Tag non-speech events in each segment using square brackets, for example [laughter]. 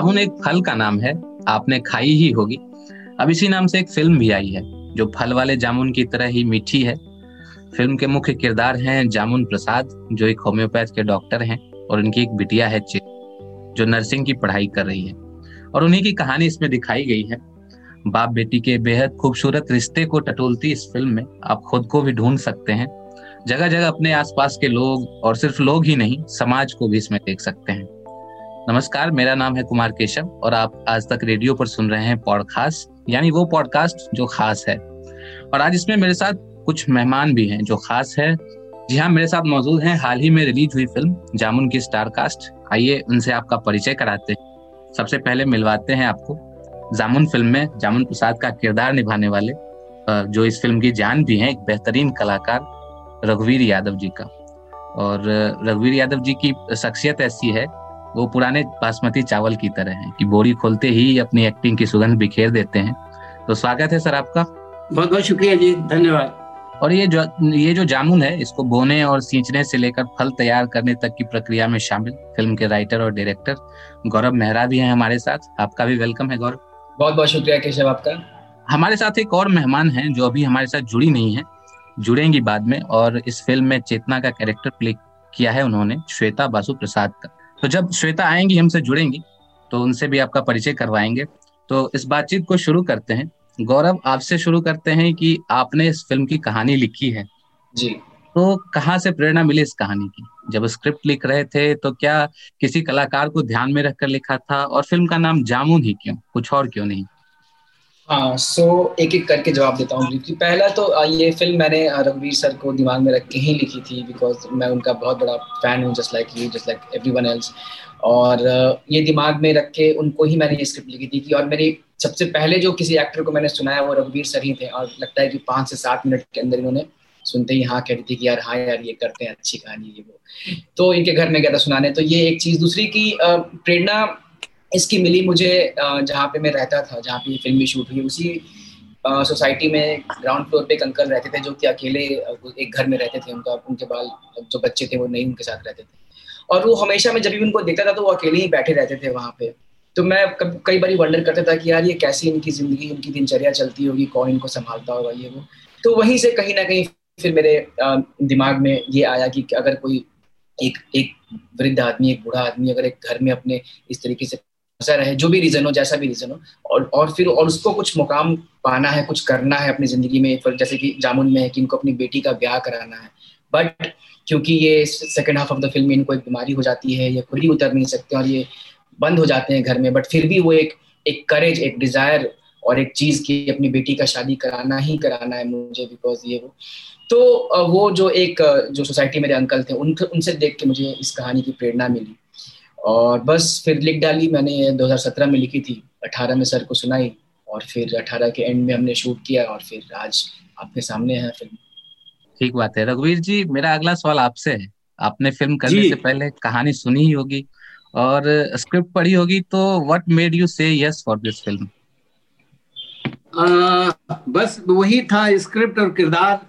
जामुन एक फल का नाम है, आपने खाई ही होगी। अब इसी नाम से एक फ़िल्म भी आई है, जो फल वाले जामुन की तरह ही मीठी है। फ़िल्म के मुख्य किरदार हैं जामुन प्रसाद, जो एक होम्योपैथ के डॉक्टर हैं, और उनकी एक बिटिया है चित जो नर्सिंग की पढ़ाई कर रही है। और उन्हीं की कहानी इसमें दिखाई गई है। बाप बेटी के बेहद खूबसूरत रिश्ते को टटोलती इस फ़िल्म में, आप खुद को भी ढूंढ सकते हैं। जगह जगह अपने आसपास के लोग, और सिर्फ़ लोग ही नहीं, समाज को भी इसमें देख सकते हैं। नमस्कार, मेरा नाम है कुमार केशव और आप आज तक रेडियो पर सुन रहे हैं पॉडकास्ट, यानी वो पॉडकास्ट जो खास है। और आज इसमें मेरे साथ कुछ मेहमान भी हैं जो खास है। जी हाँ मेरे साथ मौजूद हैं हाल ही में रिलीज़ हुई फ़िल्म जामुन की स्टार कास्ट आइए उनसे आपका परिचय कराते हैं। सबसे पहले मिलवाते हैं आपको जामुन फ़िल्म में जामुन प्रसाद का किरदार निभाने वाले जो इस फ़िल्म की जान भी हैं, एक बेहतरीन कलाकार रघुवीर यादव जी का। और रघुवीर यादव जी की शख्सियत ऐसी है वो पुराने बासमती चावल की तरह है कि बोरी खोलते ही अपनी एक्टिंग की सुगंध बिखेर देते हैं। तो स्वागत है सर आपका। बहुत बहुत शुक्रिया जी धन्यवाद। और ये जो ये जो जामुन है इसको बोने और सींचने से लेकर फल तैयार करने तक की प्रक्रिया में शामिल फ़िल्म के राइटर और डायरेक्टर गौरव मेहरा भी हैं हमारे साथ। आपका भी वेलकम है गौरव। बहुत बहुत शुक्रिया केशव आपका। हमारे साथ एक और मेहमान हैं जो अभी हमारे साथ जुड़ी नहीं है जुड़ेंगी बाद में। और इस फ़िल्म में चेतना का कैरेक्टर प्ले किया है उन्होंने श्वेता बासु प्रसाद का। तो जब श्वेता आएँगी हमसे जुड़ेंगी तो उनसे भी आपका परिचय करवाएँगे। तो इस बातचीत को शुरू करते हैं। गौरव आपसे शुरू करते हैं कि आपने इस फ़िल्म की कहानी लिखी है। जी। तो कहाँ से प्रेरणा मिली इस कहानी की? जब स्क्रिप्ट लिख रहे थे तो क्या किसी कलाकार को ध्यान में रखकर लिखा था? और फ़िल्म का नाम जामुन ही क्यों? कुछ और क्यों नहीं? हाँ सो एक एक करके जवाब देता हूँ पहला तो ये फ़िल्म मैंने रघुवीर सर को दिमाग में रख के ही लिखी थी बिकॉज़ मैं उनका बहुत बड़ा फ़ैन हूँ just like you just like everyone else और ये दिमाग में रख के उनको ही मैंने ये स्क्रिप्ट लिखी थी कि और मेरी सबसे पहले जो किसी एक्टर को मैंने सुनाया वो रघुवीर सर ही थे और लगता है कि पाँच से सात मिनट के अंदर इन्होंने सुनते ही हाँ कह रही थी कि यार हाँ यार, ये करते हैं अच्छी कहानी ये वो। तो इनके घर में गया था सुनाने। तो ये एक चीज़। दूसरी की प्रेरणा इसकी मिली मुझे जहाँ पे मैं रहता था, जहाँ पे फ़िल्म शूट हुई, उसी सोसाइटी में ग्राउंड फ्लोर पे एक अंकल रहते थे जो कि अकेले एक घर में रहते थे उनका, उनके बाल जो बच्चे थे वो नहीं उनके साथ रहते थे। और वो हमेशा मैं जब भी उनको देखता था तो वो अकेले ही बैठे रहते थे वहाँ पे। तो मैं कई बार वंडर करता था कि यार ये कैसी इनकी ज़िंदगी उनकी दिनचर्या चलती होगी, कौन इनको संभालता होगा ये वो। तो वहीं से कहीं ना कहीं फिर मेरे दिमाग में ये आया कि अगर कोई एक एक वृद्ध आदमी, एक बूढ़ा आदमी अगर एक घर में अपने इस तरीके से फंसा रहे, जो भी रीजन हो, जैसा भी रीजन हो, और और फिर और उसको कुछ मुकाम पाना है, कुछ करना है अपनी ज़िंदगी में फिर जैसे कि जामुन में है कि इनको अपनी बेटी का ब्याह कराना है। बट क्योंकि ये second half of the film में इनको एक बीमारी हो जाती है, ये खुद ही उतर नहीं सकते और ये बंद हो जाते हैं घर में बट फिर भी वो एक एक करेज एक डिज़ायर और एक चीज़ की अपनी बेटी का शादी कराना ही कराना है मुझे बिकॉज़ ये वो। तो वो जो एक जो सोसाइटी मेरे अंकल थे उन उनसे देख के मुझे इस कहानी की प्रेरणा मिली। और बस फिर लिख डाली मैंने 2017 में लिखी थी। 18 में सर को सुनाई और फिर 18 के एंड में हमने शूट किया और फिर आज आपके सामने है फ़िल्म। ठीक बात है। रघुवीर जी मेरा अगला सवाल आपसे है। आपने फ़िल्म करने से पहले कहानी सुनी ही होगी और स्क्रिप्ट पढ़ी होगी तो what made you say yes for this film बस वही था स्क्रिप्ट और किरदार।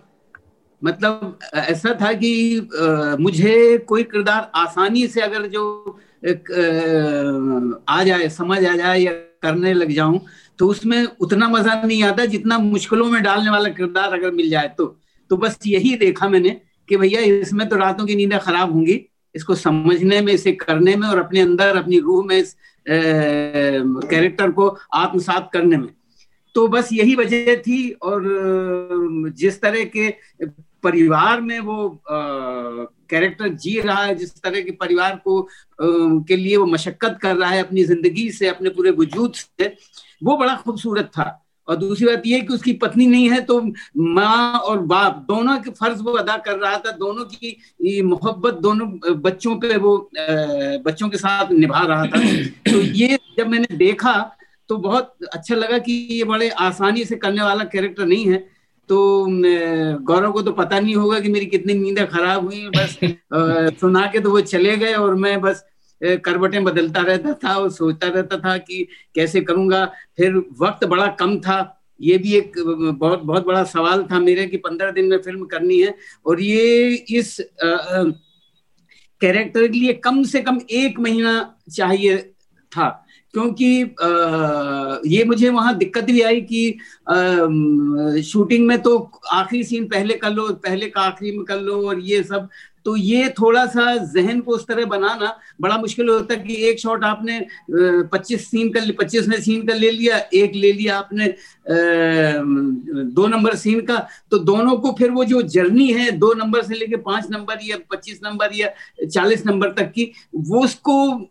मतलब ऐसा था कि आ, मुझे कोई किरदार आसानी से अगर जो आ, जाए समझ आ जाए या करने लग जाऊँ तो उसमें उतना मज़ा नहीं आता जितना मुश्किलों में डालने वाला किरदार अगर मिल जाए तो। तो बस यही देखा मैंने कि भैया इसमें तो रातों की नींदें खराब होंगी। इसको समझने में इसे करने में और अपने अंदर अपनी रूह में इस कैरेक्टर को आत्मसात करने में। तो बस यही वजह थी और जिस तरह के परिवार में वो कैरेक्टर जी रहा है जिस तरह के परिवार को आ, के लिए वो मशक्कत कर रहा है अपनी ज़िंदगी से अपने पूरे वजूद से वो बड़ा खूबसूरत था। और दूसरी बात यह कि उसकी पत्नी नहीं है तो माँ और बाप दोनों के फ़र्ज़ वो अदा कर रहा था दोनों की मोहब्बत दोनों बच्चों पे वो बच्चों के साथ निभा रहा था। तो ये जब मैंने देखा तो बहुत अच्छा लगा कि ये बड़े आसानी से करने वाला कैरेक्टर नहीं है। तो गौरव को तो पता नहीं होगा कि मेरी कितनी नींदें खराब हुई बस [laughs] सुना के तो वो चले गए और मैं बस करवटें बदलता रहता था और सोचता रहता था कि कैसे करूँगा। फिर वक्त बड़ा कम था। ये भी एक बहुत बहुत बड़ा सवाल था मेरे कि पंद्रह दिन में फ़िल्म करनी है और ये इस कैरेक्टर के लिए कम से कम एक महीना चाहिए था। क्योंकि आ, ये मुझे वहाँ दिक्कत भी आई कि आ, शूटिंग में तो आखिरी सीन पहले कर लो पहले का आखिरी में कर लो और ये सब तो ये थोड़ा सा जहन को उस तरह बनाना बड़ा मुश्किल होता है कि एक शॉट आपने पच्चीस सीन कर पच्चीस में सीन का ले लिया, एक ले लिया आपने दो नंबर सीन का तो दोनों को फिर वो जो जर्नी है, दो नंबर से लेके पाँच नंबर या पच्चीस नंबर या चालीस नंबर तक की, वो उसको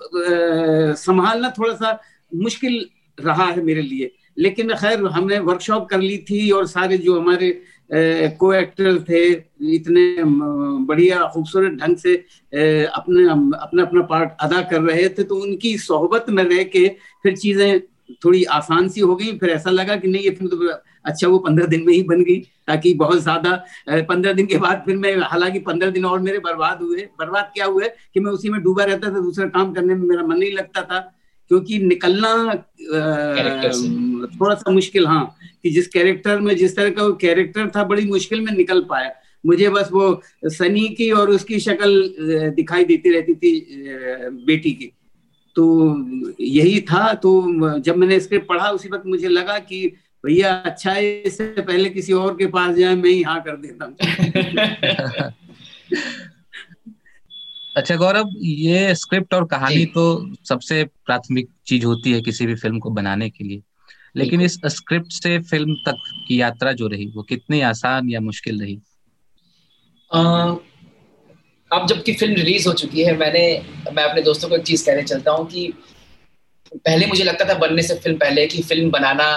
संभालना थोड़ा सा मुश्किल रहा है मेरे लिए। लेकिन खैर, हमने वर्कशॉप कर ली थी और सारे जो हमारे को एक्टर थे इतने बढ़िया खूबसूरत ढंग से अपने अपना अपना पार्ट अदा कर रहे थे तो उनकी सोहबत में रह के फिर चीज़ें थोड़ी आसान सी हो गई। फिर ऐसा लगा कि नहीं ये फ़िल्म तो अच्छा वो पंद्रह दिन में ही बन गई ताकि बहुत ज़्यादा पंद्रह दिन के बाद फिर मैं हालाँकि पंद्रह दिन और मेरे बर्बाद हुए। बर्बाद क्या हुए कि मैं उसी में डूबा रहता था दूसरा काम करने में मेरा मन नहीं लगता था क्योंकि निकलना थोड़ा सा मुश्किल हाँ। कि जिस कैरेक्टर में जिस तरह का वो कैरेक्टर था बड़ी मुश्किल में निकल पाया। मुझे बस वो सनी की और उसकी शक्ल दिखाई देती रहती थी बेटी की। तो यही था। तो जब मैंने स्क्रिप्ट पढ़ा उसी वक्त मुझे लगा कि भैया अच्छा है इससे पहले किसी और के पास जाए मैं ही हाँ कर देता हूँ। [laughs] अच्छा गौरव ये स्क्रिप्ट और कहानी तो सबसे प्राथमिक चीज़ होती है किसी भी फ़िल्म को बनाने के लिए। लेकिन इस स्क्रिप्ट से फ़िल्म तक की यात्रा जो रही वो कितनी आसान या मुश्किल रही? अब जबकि फ़िल्म रिलीज़ हो चुकी है मैंने मैं अपने दोस्तों को एक चीज़ कहने चलता हूँ कि पहले मुझे लगता था बनने से फ़िल्म पहले कि फ़िल्म बनाना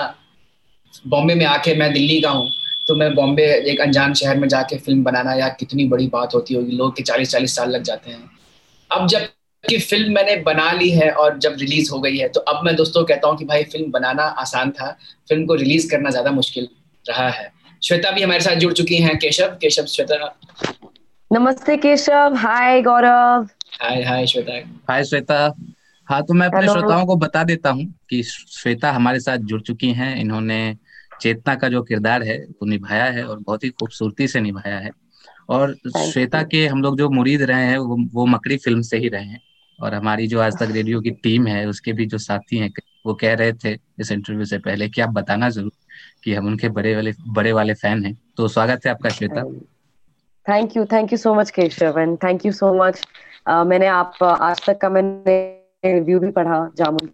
बॉम्बे में आके मैं दिल्ली का हूँ तो मैं बॉम्बे एक अनजान शहर में जाके फ़िल्म बनाना या कितनी बड़ी बात होती होगी लोग के चालीस चालीस साल लग जाते हैं। अब जब कि फ़िल्म मैंने बना ली है और जब रिलीज़ हो गई है तो अब मैं दोस्तों कहता हूँ कि भाई फ़िल्म बनाना आसान था। फ़िल्म को रिलीज़ करना ज़्यादा मुश्किल रहा है। श्वेता भी हमारे साथ जुड़ चुकी हैं। केशव केशव श्वेता। नमस्ते केशव। हाय गौरव। हाय हाय श्वेता। हाय श्वेता। हाँ तो मैं अपने श्रोताओं को बता देता हूँ कि श्वेता हमारे साथ जुड़ चुकी हैं। इन्होंने चेतना का जो किरदार है वो निभाया है और बहुत ही खूबसूरती से निभाया है। और श्वेता के हम लोग जो मुरीद रहे हैं वो, वो मकड़ी फ़िल्म से ही रहे हैं। और हमारी जो आज तक रेडियो की टीम है उसके भी जो साथी हैं वो कह रहे थे इस इंटरव्यू से पहले कि आप बताना ज़रूर कि हम उनके बड़े वाले बड़े वाले फ़ैन हैं। तो स्वागत है आपका Shweta. Thank you thank you so much Keshav and thank you so much मैंने आप आज तक का मैंने रिव्यू भी पढ़ा जामुन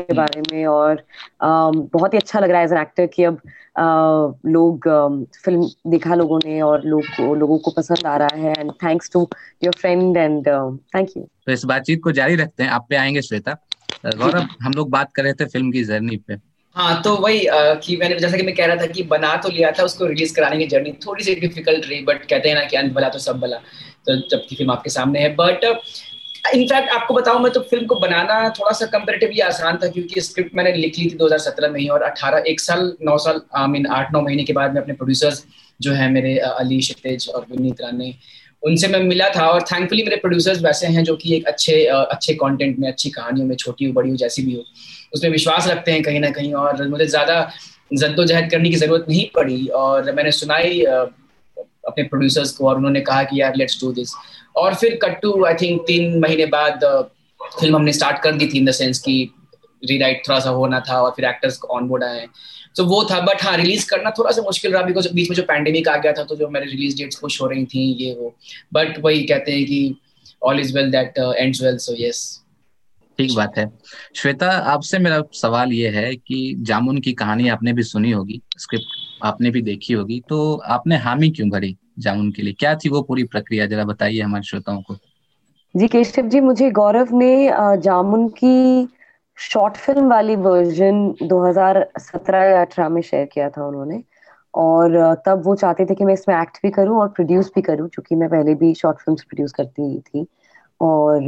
के। बारे में और um, बहुत ही अच्छा लग रहा है एज एन एक्टर कि अब uh, लोग फ़िल्म um, देखा लोगों ने और लोग को लोगों को पसंद आ रहा है and thanks to your friend and thank you तो इस बातचीत को जारी रखते हैं। आप पे आएँगे श्वेता। गौरव हम लोग बात कर रहे थे फ़िल्म की जर्नी पे। हाँ तो वही कि मैंने जैसा कि मैं कह रहा था कि बना तो लिया था उसको रिलीज़ कराने की जर्नी थोड़ी सी डिफ़िकल्ट रही बट कहते हैं ना कि अंत भला तो सब भला तो जबकि फ़िल्म आपके सामने है। बट इनफैक्ट आपको बताऊँ, मैं तो फ़िल्म को बनाना थोड़ा सा कंपेरेटिवली आसान था, क्योंकि स्क्रिप्ट मैंने लिख ली थी 2017 में ही, और 18 एक साल, नौ साल आई मीन आठ नौ महीने के बाद मैं अपने प्रोड्यूसर्स जो है, मेरे अली शितेज और विनीत रानी उनसे मैं मिला था, और थैंकफुली मेरे प्रोड्यूसर्स वैसे हैं जो कि एक अच्छे अच्छे कंटेंट में, अच्छी कहानियों में, छोटी हो, बड़ी हो, जैसी भी हो, उसमें विश्वास रखते हैं कहीं ना कहीं, और मुझे ज़्यादा जद्दोजहद करने की ज़रूरत नहीं पड़ी, और मैंने सुनाई अपने प्रोड्यूसर्स को और उन्होंने कहा कि यार लेट्स डू दिस और फिर कट टू आई थिंक तीन महीने बाद फ़िल्म हमने स्टार्ट कर दी थी इन द सेंस की रीराइट थोड़ा सा होना था और फिर एक्टर्स ऑन बोर्ड आए तो वो था बट हाँ रिलीज़ करना थोड़ा सा मुश्किल रहा बिकॉज़ बीच में जो पैंडेमिक आ गया था तो जो मेरे रिलीज़ डेट्स पुश हो रही थी, ये वो. बट वही कहते हैं कि all is well that ends well so yes ठीक बात है. श्वेता, आपसे मेरा सवाल ये है कि जामुन की कहानी आपने भी सुनी होगी स्क्रिप्ट आपने भी देखी होगी तो आपने हामी क्यों भरी जामुन के लिए? क्या थी वो पूरी प्रक्रिया? जरा बताइए हमारे श्रोताओं को। जी केशव जी, मुझे गौरव ने जामुन की शॉर्ट फ़िल्म वाली वर्जन 2017 या 18 में शेयर किया था उन्होंने। और तब वो चाहते थे कि मैं इसमें एक्ट भी करूँ और प्रोड्यूस भी करूँ क्योंकि मैं पहले भी शॉर्ट फिल्म्स प्रोड्यूस करती थी। और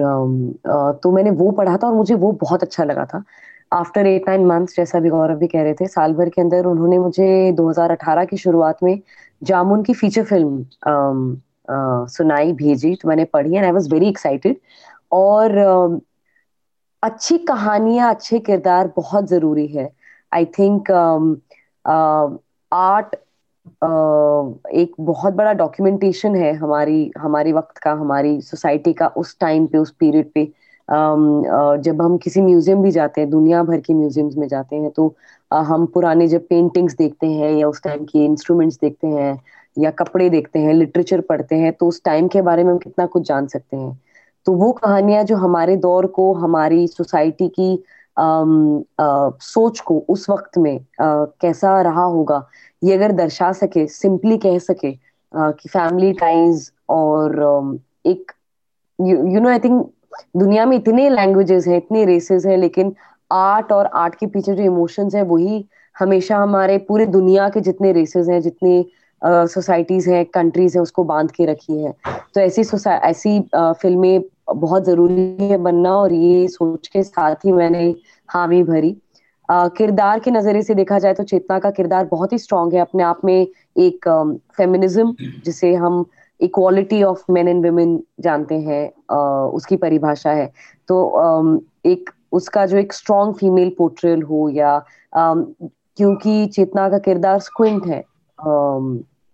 तो मैंने वो पढ़ा था और मुझे वो बहुत अच्छा लगा था। आफ्टर एट नाइन मंथ्स जैसा भी गौरव भी कह रहे थे साल भर के अंदर उन्होंने मुझे 2018 की शुरुआत में जामुन की फीचर फ़िल्म uh, सुनाई भेजी तो मैंने पढ़ी and I was very excited और uh, अच्छी कहानियाँ अच्छे किरदार बहुत ज़रूरी है। आई थिंक आर्ट एक बहुत बड़ा डॉक्यूमेंटेशन है हमारी हमारे वक्त का हमारी सोसाइटी का उस टाइम पे उस पीरियड पे। जब हम किसी म्यूज़ियम भी जाते हैं दुनिया भर के म्यूजियम्स में जाते हैं तो हम पुराने जब पेंटिंग्स देखते हैं या उस टाइम के इंस्ट्रूमेंट्स देखते हैं या कपड़े देखते हैं लिटरेचर पढ़ते हैं तो उस टाइम के बारे में हम कितना कुछ जान सकते हैं। तो वो कहानियाँ जो हमारे दौर को हमारी सोसाइटी की आम, आ, सोच को उस वक्त में आ, कैसा रहा होगा ये अगर दर्शा सके सिंपली कह सके आ, कि फैमिली टाइज और एक यू नो आई थिंक दुनिया में इतने लैंग्वेजेस हैं इतने रेसेस हैं लेकिन आर्ट और आर्ट के पीछे जो इमोशंस है वही हमेशा हमारे पूरे दुनिया के जितने रेसेस हैं जितने सोसाइटीज uh, हैं कंट्रीज़ हैं उसको बाँध के रखी है। तो ऐसी ऐसी फ़िल्में बहुत ज़रूरी है बनना और ये सोच के साथ ही मैंने हामी भरी। uh, किरदार के नज़रिए से देखा जाए तो चेतना का किरदार बहुत ही स्ट्रांग है। अपने आप में एक फेमिनिज्म जिसे हम equality of men and women जानते हैं uh, उसकी परिभाषा है। तो um, एक उसका जो एक स्ट्रॉन्ग फीमेल पोर्ट्रेल हो या um, क्योंकि चेतना का किरदार स्क्विंट है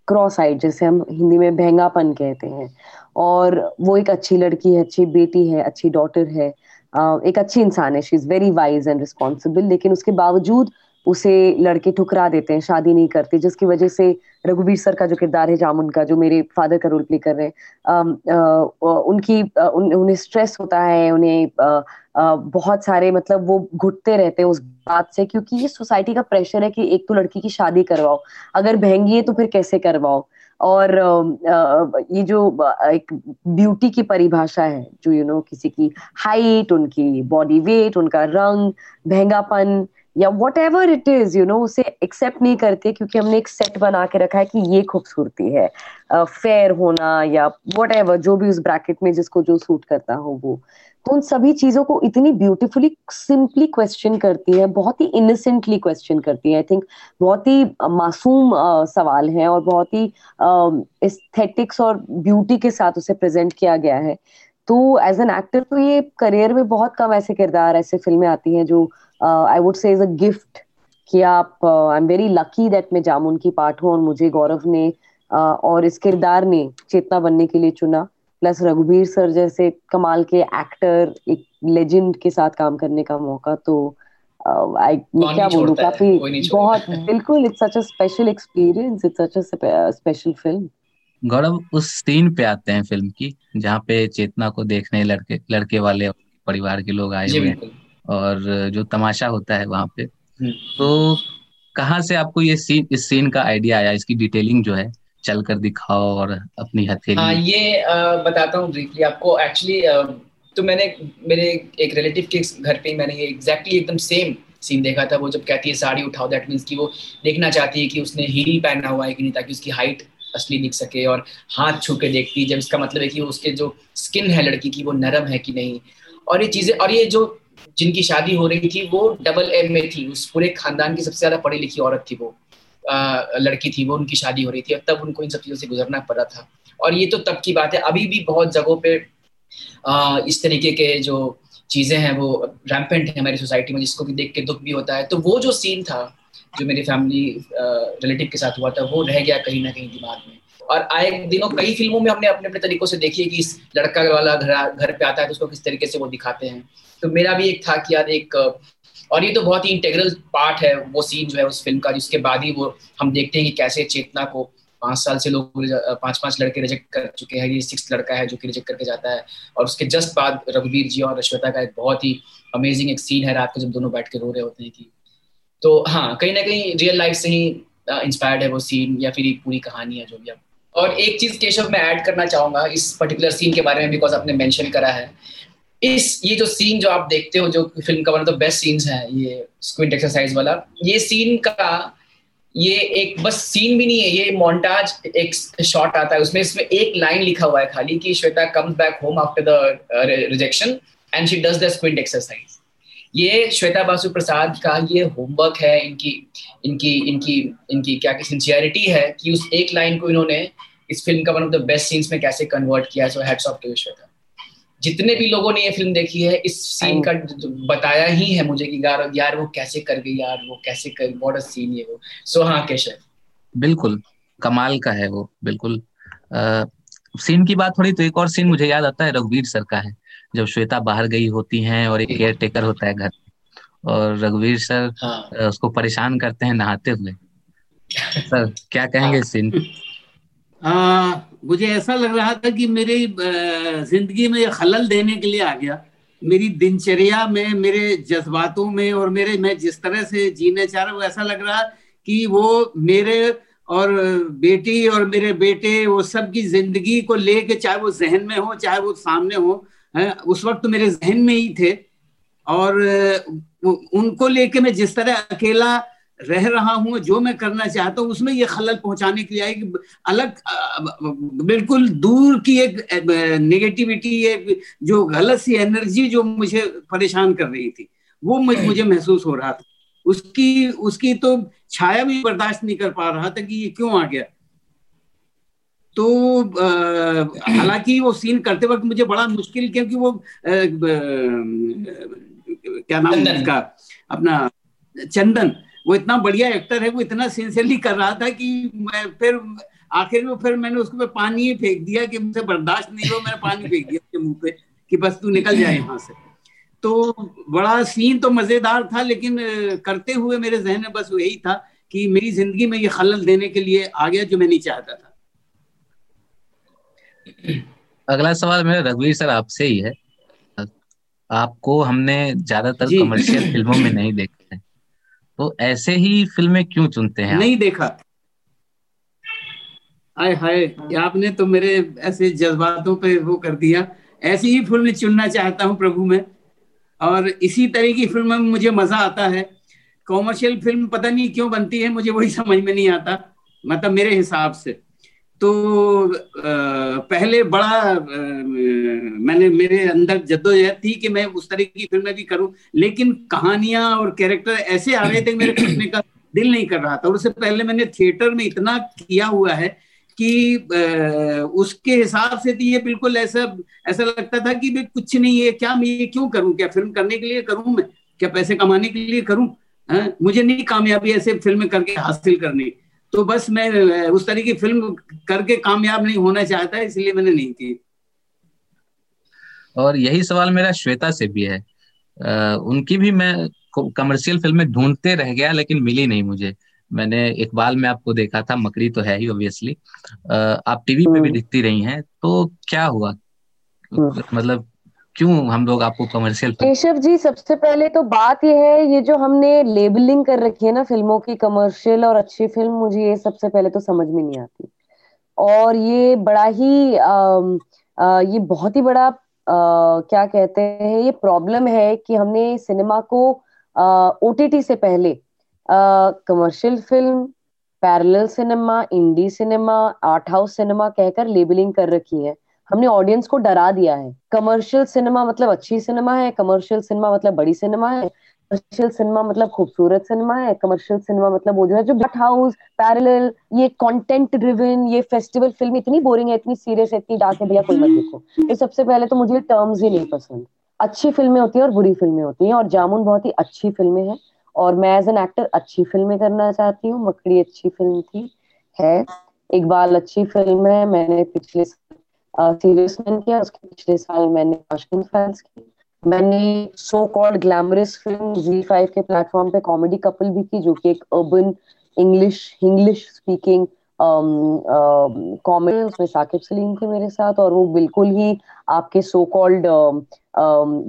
क्रॉस आइड जैसे हम हिंदी में भैंगापन कहते हैं। और वो एक अच्छी लड़की है अच्छी बेटी है अच्छी डॉटर है। uh, एक अच्छी इंसान है she is very wise and responsible लेकिन उसके बावजूद उसे लड़के ठुकरा देते हैं शादी नहीं करते जिसकी वजह से रघुवीर सर का जो किरदार है जामुन का जो मेरे फादर का रोल प्ले कर रहे हैं उनकी उन, उन्हें स्ट्रेस होता है उन्हें आ, आ, बहुत सारे मतलब वो घुटते रहते हैं उस बात से क्योंकि ये सोसाइटी का प्रेशर है कि एक तो लड़की की शादी करवाओ अगर महँगी है तो फिर कैसे करवाओ? और ये जो एक ब्यूटी की परिभाषा है जो यू you नो know, किसी की हाइट उनकी बॉडी वेट उनका रंग महंगापन या whatever it is you know उसे एक्सेप्ट नहीं करते क्योंकि हमने एक सेट बना के रखा है कि ये खूबसूरती है। फेयर uh, होना या वट एवर जो भी उस ब्रैकेट में जिसको जो सूट करता हो वो। तो उन सभी चीज़ों को इतनी ब्यूटीफुली सिंपली क्वेश्चन करती है बहुत ही इनोसेंटली क्वेश्चन करती है। आई थिंक बहुत ही मासूम uh, सवाल है और बहुत ही एस्थेटिक्स uh, और ब्यूटी के साथ उसे प्रेजेंट किया गया है। तो एज एन एक्टर तो ये करियर में बहुत कम ऐसे किरदार ऐसे फ़िल्में आती हैं जो I would say is a gift कि आप I am very lucky that मैं जामुन की पार्ट हूँ और मुझे गौरव ने uh, और इस किरदार ने चेतना बनने के लिए चुना। प्लस रघुबीर सर जैसे कमाल के एक्टर एक लेजेंड के साथ काम करने का मौका तो आई uh, क्या बोलूँ काफ़ी बहुत बिल्कुल it's such a special experience it's such a special film Gaurav उस सीन पे आते हैं फ़िल्म की जहाँ पे चेतना को देखने लड़के लड़के वाले परिवार के लोग आए हुए हैं। और जो तमाशा होता है वहाँ पे। हम्म। तो कहाँ से आपको ये सीन इस सीन का आइडिया आया? इसकी डिटेलिंग जो है चल कर दिखाओ और अपनी हथेली हाँ ये आ, बताता हूँ ब्रीफली आपको। एक्चुअली तो मैंने मेरे एक रिलेटिव के घर पे मैंने ये एग्जैक्टली एकदम सेम सीन देखा था। वो जब कहती है साड़ी उठाओ दैट मीन्स कि वो देखना चाहती है कि उसने हील पहना हुआ है कि नहीं ताकि उसकी हाइट असली दिख सके और हाथ छू के देखती है। जब इसका मतलब है कि उसके जो स्किन है लड़की की वो नरम है कि नहीं। और ये चीज़ें और ये जो जिनकी शादी हो रही थी वो डबल एम में थी। उस पूरे खानदान की सबसे ज़्यादा पढ़ी लिखी औरत थी वो। आ, लड़की थी वो उनकी शादी हो रही थी। और तब उनको इन सब चीज़ों से गुजरना पड़ा था। और ये तो तब की बात है। अभी भी बहुत जगहों पे आ, इस तरीके के जो चीज़ें हैं वो रैम्पेंट है हमारी सोसाइटी में जिसको भी देख के दुख भी होता है। तो वो जो सीन था जो मेरे फैमिली रिलेटिव के साथ हुआ था वो रह गया कहीं ना कहीं दिमाग में। और आए दिनों कई फ़िल्मों में हमने अपने अपने तरीकों से देखी है कि इस लड़का वाला घर घर पे आता है तो उसको किस तरीके से वो दिखाते हैं। तो मेरा भी एक था कि यार एक, और ये तो बहुत ही इंटेग्रल पार्ट है, वो सीन जो है उस फ़िल्म का, जिसके बाद ही वो हम देखते हैं कि कैसे चेतना को पाँच साल से लोग पाँच पाँच लड़के रिजेक्ट कर चुके हैं। ये सिक्स लड़का है जो कि रिजेक्ट करके जाता है। और उसके जस्ट बाद रघुवीर जी और रश्वता का एक बहुत ही अमेजिंग एक सीन है रात को जब दोनों बैठ के रो रहे होते हैं कि तो हाँ कहीं ना कहीं रियल लाइफ से ही इंस्पायर्ड है वो सीन या फिर पूरी कहानी है जो भी अब और एक चीज़ केशव, मैं ऐड करना चाहूँगा इस पर्टिकुलर सीन के बारे में बिकॉज़ आपने मेंशन करा है। इस, ये जो सीन जो आप देखते हो, जो फ़िल्म का वन द बेस्ट सीन्स है, ये स्क्विंट एक्सरसाइज वाला। ये सीन का, ये एक, बस सीन भी नहीं है, ये मोन्टाज एक शॉट आता है। उसमें, इसमें एक लाइन लिखा हुआ है खाली कि Shweta comes back home after the rejection and she does the squint exercise ये श्वेता बासु प्रसाद का ये होमवर्क है इनकी। इनकी इनकी इनकी क्या सिंसियरिटी है कि उस एक लाइन को इन्होंने इस फ़िल्म का one of the best scenes में कैसे कन्वर्ट किया so hats off to Shweta जितने भी लोगों ने ये फ़िल्म देखी है इस सीन का बताया ही है मुझे कि यार यार वो कैसे कर गई यार वो कैसे कर व्हाट अ सीन ये वो। सो हाँ केशव। बिल्कुल कमाल का है वो बिल्कुल। आ, सीन की बात थोड़ी तो एक और सीन मुझे याद आता है रघुवीर सर का है जब श्वेता बाहर गई होती हैं और एक केयर टेकर होता है घर। और रघुवीर सर हाँ। उसको परेशान करते हैं नहाते हुए। सर क्या कहेंगे इस सीन? आ, [laughs] मुझे ऐसा लग रहा था कि मेरी ज़िंदगी में खलल देने के लिए आ गया। मेरी दिनचर्या में मेरे जज्बातों में और मेरे मैं जिस तरह से जीने चाह रहा हूँ ऐसा लग रहा कि वो मेरे और बेटी और मेरे बेटे वो सब की ज़िंदगी को लेके चाहे वो जहन में हो चाहे वो सामने हो है, उस वक्त तो मेरे जहन में ही थे। और उनको लेके मैं जिस तरह अकेला रह रहा हूँ, जो मैं करना चाहता हूँ, उसमें ये खलल पहुँचाने के लिए कि अलग बिल्कुल दूर की एक नेगेटिविटी एक जो गलत सी एनर्जी जो मुझे परेशान कर रही थी, वो मुझे महसूस हो रहा था। उसकी उसकी तो छाया भी बर्दाश्त नहीं कर पा रहा था कि ये क्यों आ गया। तो हालाँकि वो सीन करते वक्त मुझे बड़ा मुश्किल, क्योंकि वो क्या नाम है उसका? अपना चंदन। वो इतना बढ़िया एक्टर है वो इतना सिंसियरली कर रहा था कि मैं फिर आखिर में फिर मैंने उसको पानी ही फेंक दिया कि मुझे बर्दाश्त नहीं हो मैंने पानी फेंक दिया उसके मुँह पे कि बस तू निकल जाए यहाँ से। तो बड़ा सीन तो मज़ेदार था लेकिन करते हुए मेरे जहन में बस यही था कि मेरी ज़िंदगी में ये खलल देने के लिए आ गया जो मैं नहीं चाहता था। अगला सवाल मेरा रघुवीर सर आपसे ही है। आपको हमने ज़्यादातर कमर्शियल फ़िल्मों में नहीं देखा है। तो ऐसे ही फ़िल्में क्यों चुनते हैं नहीं देखा। हाय हाय आपने तो मेरे ऐसे जज्बातों पे वो कर दिया। ऐसी ही फ़िल्म चुनना चाहता हूँ प्रभु मैं। और इसी तरह की फ़िल्म में मुझे मज़ा आता है। कॉमर्शियल फ़िल्म पता नहीं क्यों बनती है मुझे वही समझ में नहीं आता। मतलब मेरे हिसाब से। तो पहले बड़ा मैंने, मेरे अंदर जद्दोजहद थी कि मैं उस तरह की फ़िल्में भी करूँ, लेकिन कहानियाँ और कैरेक्टर ऐसे आ रहे थे मेरे करने का, दिल नहीं कर रहा था। और उससे पहले मैंने थिएटर में इतना किया हुआ है कि उसके हिसाब से तो ये बिल्कुल ऐसा ऐसा लगता था कि भाई कुछ नहीं है क्या, मैं ये क्यों करूँ? क्या फ़िल्म करने के लिए करूँ मैं? क्या पैसे कमाने के लिए करूँ? है? मुझे नहीं कामयाबी ऐसे फ़िल्म करके हासिल करनी। तो बस मैं उस तरह की फ़िल्म करके कामयाब नहीं होना चाहता इसलिए मैंने नहीं की। और यही सवाल मेरा श्वेता से भी है। आ, उनकी भी मैं कमर्शियल फ़िल्में ढूंढते रह गया लेकिन मिली नहीं मुझे। मैंने इकबाल में आपको देखा था मकड़ी तो है ही ऑब्वियसली आप टीवी पे भी हम्म। दिखती रही हैं तो क्या हुआ? हम्म। मतलब क्यों हम लोग आपको कमर्शियल केशव जी सबसे पहले तो बात यह है ये जो हमने लेबलिंग कर रखी है ना फ़िल्मों की कमर्शियल और अच्छी फ़िल्म मुझे ये सबसे पहले तो समझ में नहीं आती। और ये बड़ा ही आ, आ, ये बहुत ही बड़ा आ, क्या कहते हैं ये प्रॉब्लम है कि हमने सिनेमा को ओटीटी से पहले commercial film parallel cinema indie cinema art house cinema कहकर लेबलिंग कर रखी है। हमने ऑडियंस को डरा दिया है। कमर्शियल सिनेमा मतलब अच्छी सिनेमा है कमर्शियल सिनेमा मतलब बड़ी सिनेमा है कमर्शियल सिनेमा मतलब खूबसूरत सिनेमा है कमर्शियल सिनेमा मतलब वो जो है जो बट हाउस पैरेलल ये कंटेंट ड्रिवन ये फेस्टिवल फ़िल्म इतनी बोरिंग है इतनी सीरियस है इतनी डार्क है भैया कोई मत देखो। तो सबसे पहले तो मुझे टर्म्स ही नहीं पसंद। अच्छी फ़िल्में होती हैं और बुरी फ़िल्में होती हैं और जामुन बहुत ही अच्छी फ़िल्में हैं और मैं एज एन एक्टर अच्छी फ़िल्में करना चाहती हूँ मकड़ी अच्छी फ़िल्म थी है। इकबाल अच्छी फ़िल्म है मैंने पिछले सीरियस मैन किया, उसके पिछले साल मैंने ताशकंद फाइल्स की। मैंने so called glamorous film Zee five के प्लेटफॉर्म पे कॉमेडी कपल भी की, जो कि एक urban English English speaking comedy उसमें साकिब सलीम थे मेरे साथ और वो बिल्कुल ही आपके सो कॉल्ड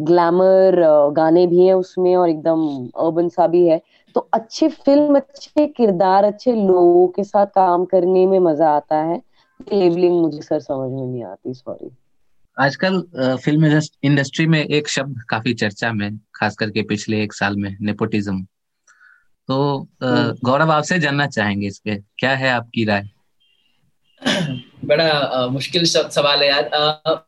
ग्लैमर गाने भी हैं उसमें और एकदम अर्बन सा भी है। तो अच्छी फ़िल्म अच्छे किरदार, अच्छे लोगों के साथ काम करने में मज़ा आता है। लेबलिंग मुझे सर समझ में नहीं आती सॉरी आजकल फ़िल्म इंडस्ट्री में एक शब्द काफ़ी चर्चा में खास करके पिछले एक साल में नेपोटिज्म तो हम्म। गौरव आपसे जानना चाहेंगे इस पे क्या है आपकी राय? [clears throat] बड़ा आ, मुश्किल सवाल है यार।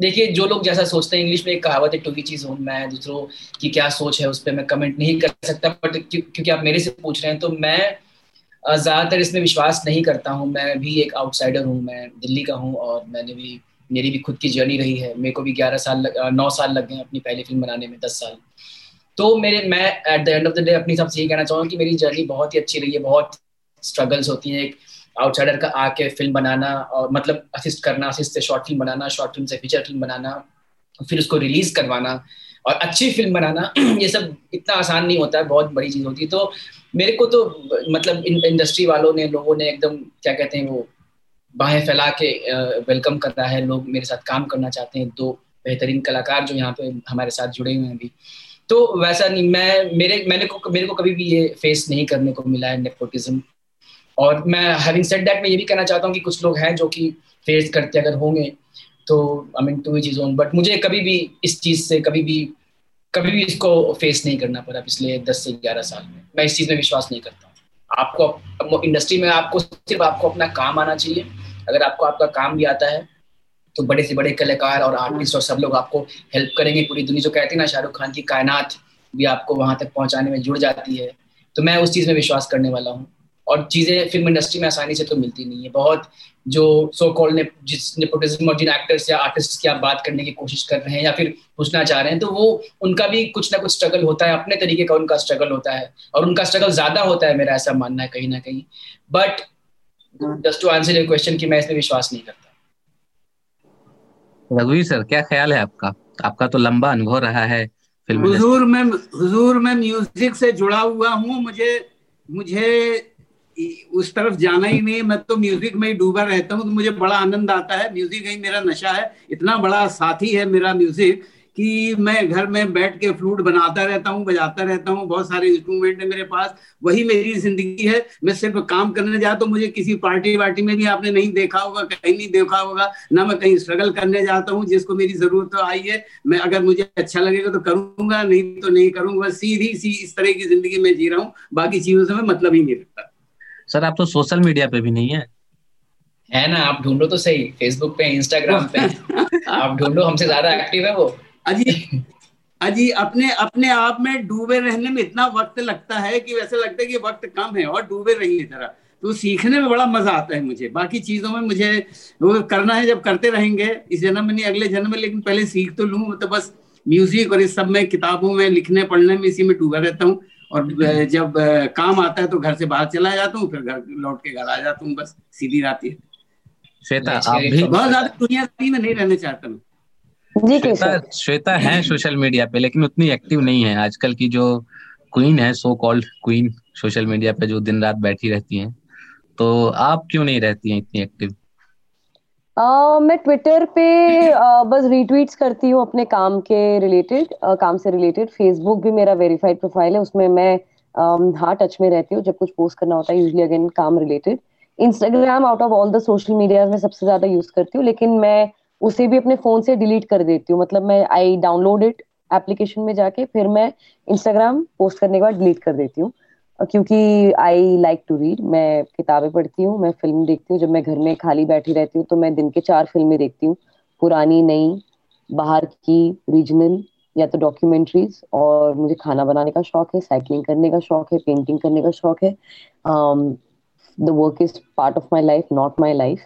देखिए जो लोग जैसा सोचते हैं इंग्लिश में एक कहावत है टू की चीज़ हूँ मैं दूसरों की क्या सोच है उस पर मैं कमेंट नहीं कर सकता बट क्योंकि आप मेरे से पूछ रहे हैं तो मैं ज़्यादातर इसमें विश्वास नहीं करता हूँ। मैं भी एक आउटसाइडर हूँ मैं दिल्ली का हूँ और मैंने भी मेरी भी खुद की जर्नी रही है। मेरे को भी ग्यारह साल लग, नौ साल लग गए अपनी पहली फ़िल्म बनाने में दस साल। तो मेरे मैं at the end of the day अपनी हिसाब से यही कहना चाहूँगा कि मेरी जर्नी बहुत ही अच्छी रही है। बहुत स्ट्रगल्स होती हैं। एक आउटसाइडर का आके फ़िल्म बनाना और मतलब असिस्ट करना असिस्ट से शॉर्ट फ़िल्म बनाना शॉर्ट फ़िल्म से फीचर फ़िल्म बनाना फिर उसको रिलीज़ करवाना। और अच्छी फ़िल्म बनाना, [clears throat] ये सब इतना आसान नहीं होता है, बहुत बड़ी चीज़ होती है। तो मेरे को तो मतलब इन इंडस्ट्री वालों ने, लोगों ने एकदम, क्या कहते हैं वो, बाहें फैला के वेलकम कर रहा है। लोग मेरे साथ काम करना चाहते हैं, दो बेहतरीन कलाकार जो यहाँ पे हमारे साथ जुड़े हुए हैं अभी। तो वैसा नहीं, मैं, मेरे, मैंने को, मेरे को कभी भी ये फेस नहीं करने को मिला है नेपोटिज्म और मैं हैविंग सेड दैट मैं ये भी कहना चाहता हूँ कि कुछ लोग हैं जो कि फेस करते अगर होंगे तो I mean to each his own but मुझे कभी भी इस चीज़ से, कभी भी कभी भी इसको फेस नहीं करना पड़ा पिछले दस से ग्यारह साल में। मैं इस चीज़ में विश्वास नहीं करता आपको इंडस्ट्री में आपको सिर्फ़ आपको अपना काम आना चाहिए। अगर आपको आपका काम भी आता है तो बड़े से बड़े कलाकार और आर्टिस्ट और सब लोग आपको हेल्प करेंगे पूरी दुनिया। जो कहते हैं ना, शाहरुख खान की कायनात भी आपको वहाँ तक पहुँचाने में जुड़ जाती है। तो मैं उस चीज़ में विश्वास करने वाला हूँ। और चीज़ें फ़िल्म इंडस्ट्री में आसानी से तो मिलती नहीं है। बहुत जो सो कॉल ने जिस नेपोटिज्म और जिन एक्टर्स या आर्टिस्ट की आप बात करने की कोशिश कर रहे हैं या फिर पूछना चाह रहे हैं तो वो उनका भी कुछ ना कुछ स्ट्रगल होता है अपने तरीके का उनका स्ट्रगल होता है और उनका स्ट्रगल ज़्यादा होता है मेरा ऐसा मानना है कहीं ना कहीं। But just to answer your question कि मैं इसमें विश्वास नहीं करता। रघुवीर सर क्या ख्याल है आपका? आपका तो लंबा अनुभव रहा है फ़िल्म हुजूर में हुजूर में म्यूज़िक से जुड़ा हुआ हूँ मुझे मुझे उस तरफ़ जाना ही नहीं, मैं तो म्यूज़िक में ही डूबा रहता हूँ तो मुझे बड़ा आनंद आता है। म्यूज़िक ही मेरा नशा है। इतना बड़ा साथी है मेरा म्यूज़िक कि मैं घर में बैठ के फ्लूट बनाता रहता हूँ, बजाता रहता हूँ, बहुत सारे इंस्ट्रूमेंट है मेरे पास, वही मेरी ज़िंदगी है। मैं सिर्फ़ काम करने जा तो मुझे किसी पार्टी वार्टी में भी आपने नहीं देखा होगा, कहीं नहीं देखा होगा, ना मैं कहीं स्ट्रगल करने जाता हूँ, जिसको मेरी ज़रूरत तो आई है। मैं अगर मुझे अच्छा लगेगा तो करूँगा, नहीं तो नहीं करूँगा सीधी सी इस तरह की ज़िंदगी में जी रहा हूँ, बाकी चीज़ों से मैं मतलब ही नहीं रखता। सर आप तो सोशल मीडिया पे भी नहीं है। है ना आप ढूंढो तो सही फेसबुक पे इंस्टाग्राम पे। [laughs] आप ढूंढो हमसे ज़्यादा एक्टिव है वो। अजी अजी अपने अपने आप में डूबे रहने में इतना वक्त लगता है कि वैसे लगता है कि वक्त कम है और डूबे रहिए जरा। तो सीखने में बड़ा मज़ा आता है मुझे। बाकी चीज़ों में मुझे वो करना है जब करते रहेंगे इस जन्म में नहीं अगले जन्म में लेकिन पहले सीख तो लू तो बस म्यूज़िक और इस सब में किताबों में लिखने पढ़ने में इसी में डूबा रहता हूँ। और जब काम आता है तो घर से बाहर चला जाता हूँ फिर घर लौट के घर आ जाता हूँ बस सीधी रात ही श्वेता आप भी बहुत ज़्यादा दुनियादारी में नहीं रहना चाहता मैं। श्वेता श्वेता है सोशल मीडिया पे लेकिन उतनी एक्टिव नहीं है। आजकल की जो क्वीन है so called queen social media पे जो दिन रात बैठी रहती हैं तो आप क्यों नहीं रहती हैं इतनी एक्टिव? Uh, मैं ट्विटर पे uh, बस रीट्वीट्स करती हूँ अपने काम के रिलेटेड uh, काम से रिलेटेड फेसबुक भी मेरा वेरीफाइड प्रोफ़ाइल है उसमें मैं हाँ टच में रहती हूँ। जब कुछ पोस्ट करना होता है यूजली अगेन काम related Instagram out of all the social media में सबसे ज़्यादा यूज़ करती हूँ लेकिन मैं उसे भी अपने फ़ोन से डिलीट कर देती हूँ। मतलब मैं आई डाउनलोड इट एप्लीकेशन में जाके फिर मैं इंस्टाग्राम पोस्ट करने के बाद डिलीट कर देती हूँ। क्योंकि आई लाइक टू रीड मैं किताबें पढ़ती हूँ, मैं फ़िल्म देखती हूँ। जब मैं घर में खाली बैठी रहती हूँ तो मैं दिन के चार फ़िल्में देखती हूँ। पुरानी, नई, बाहर की रीजनल या तो डॉक्यूमेंट्रीज और मुझे खाना बनाने का शौक है साइकिलिंग करने का शौक है पेंटिंग करने का शौक है। The work is part of my life not my life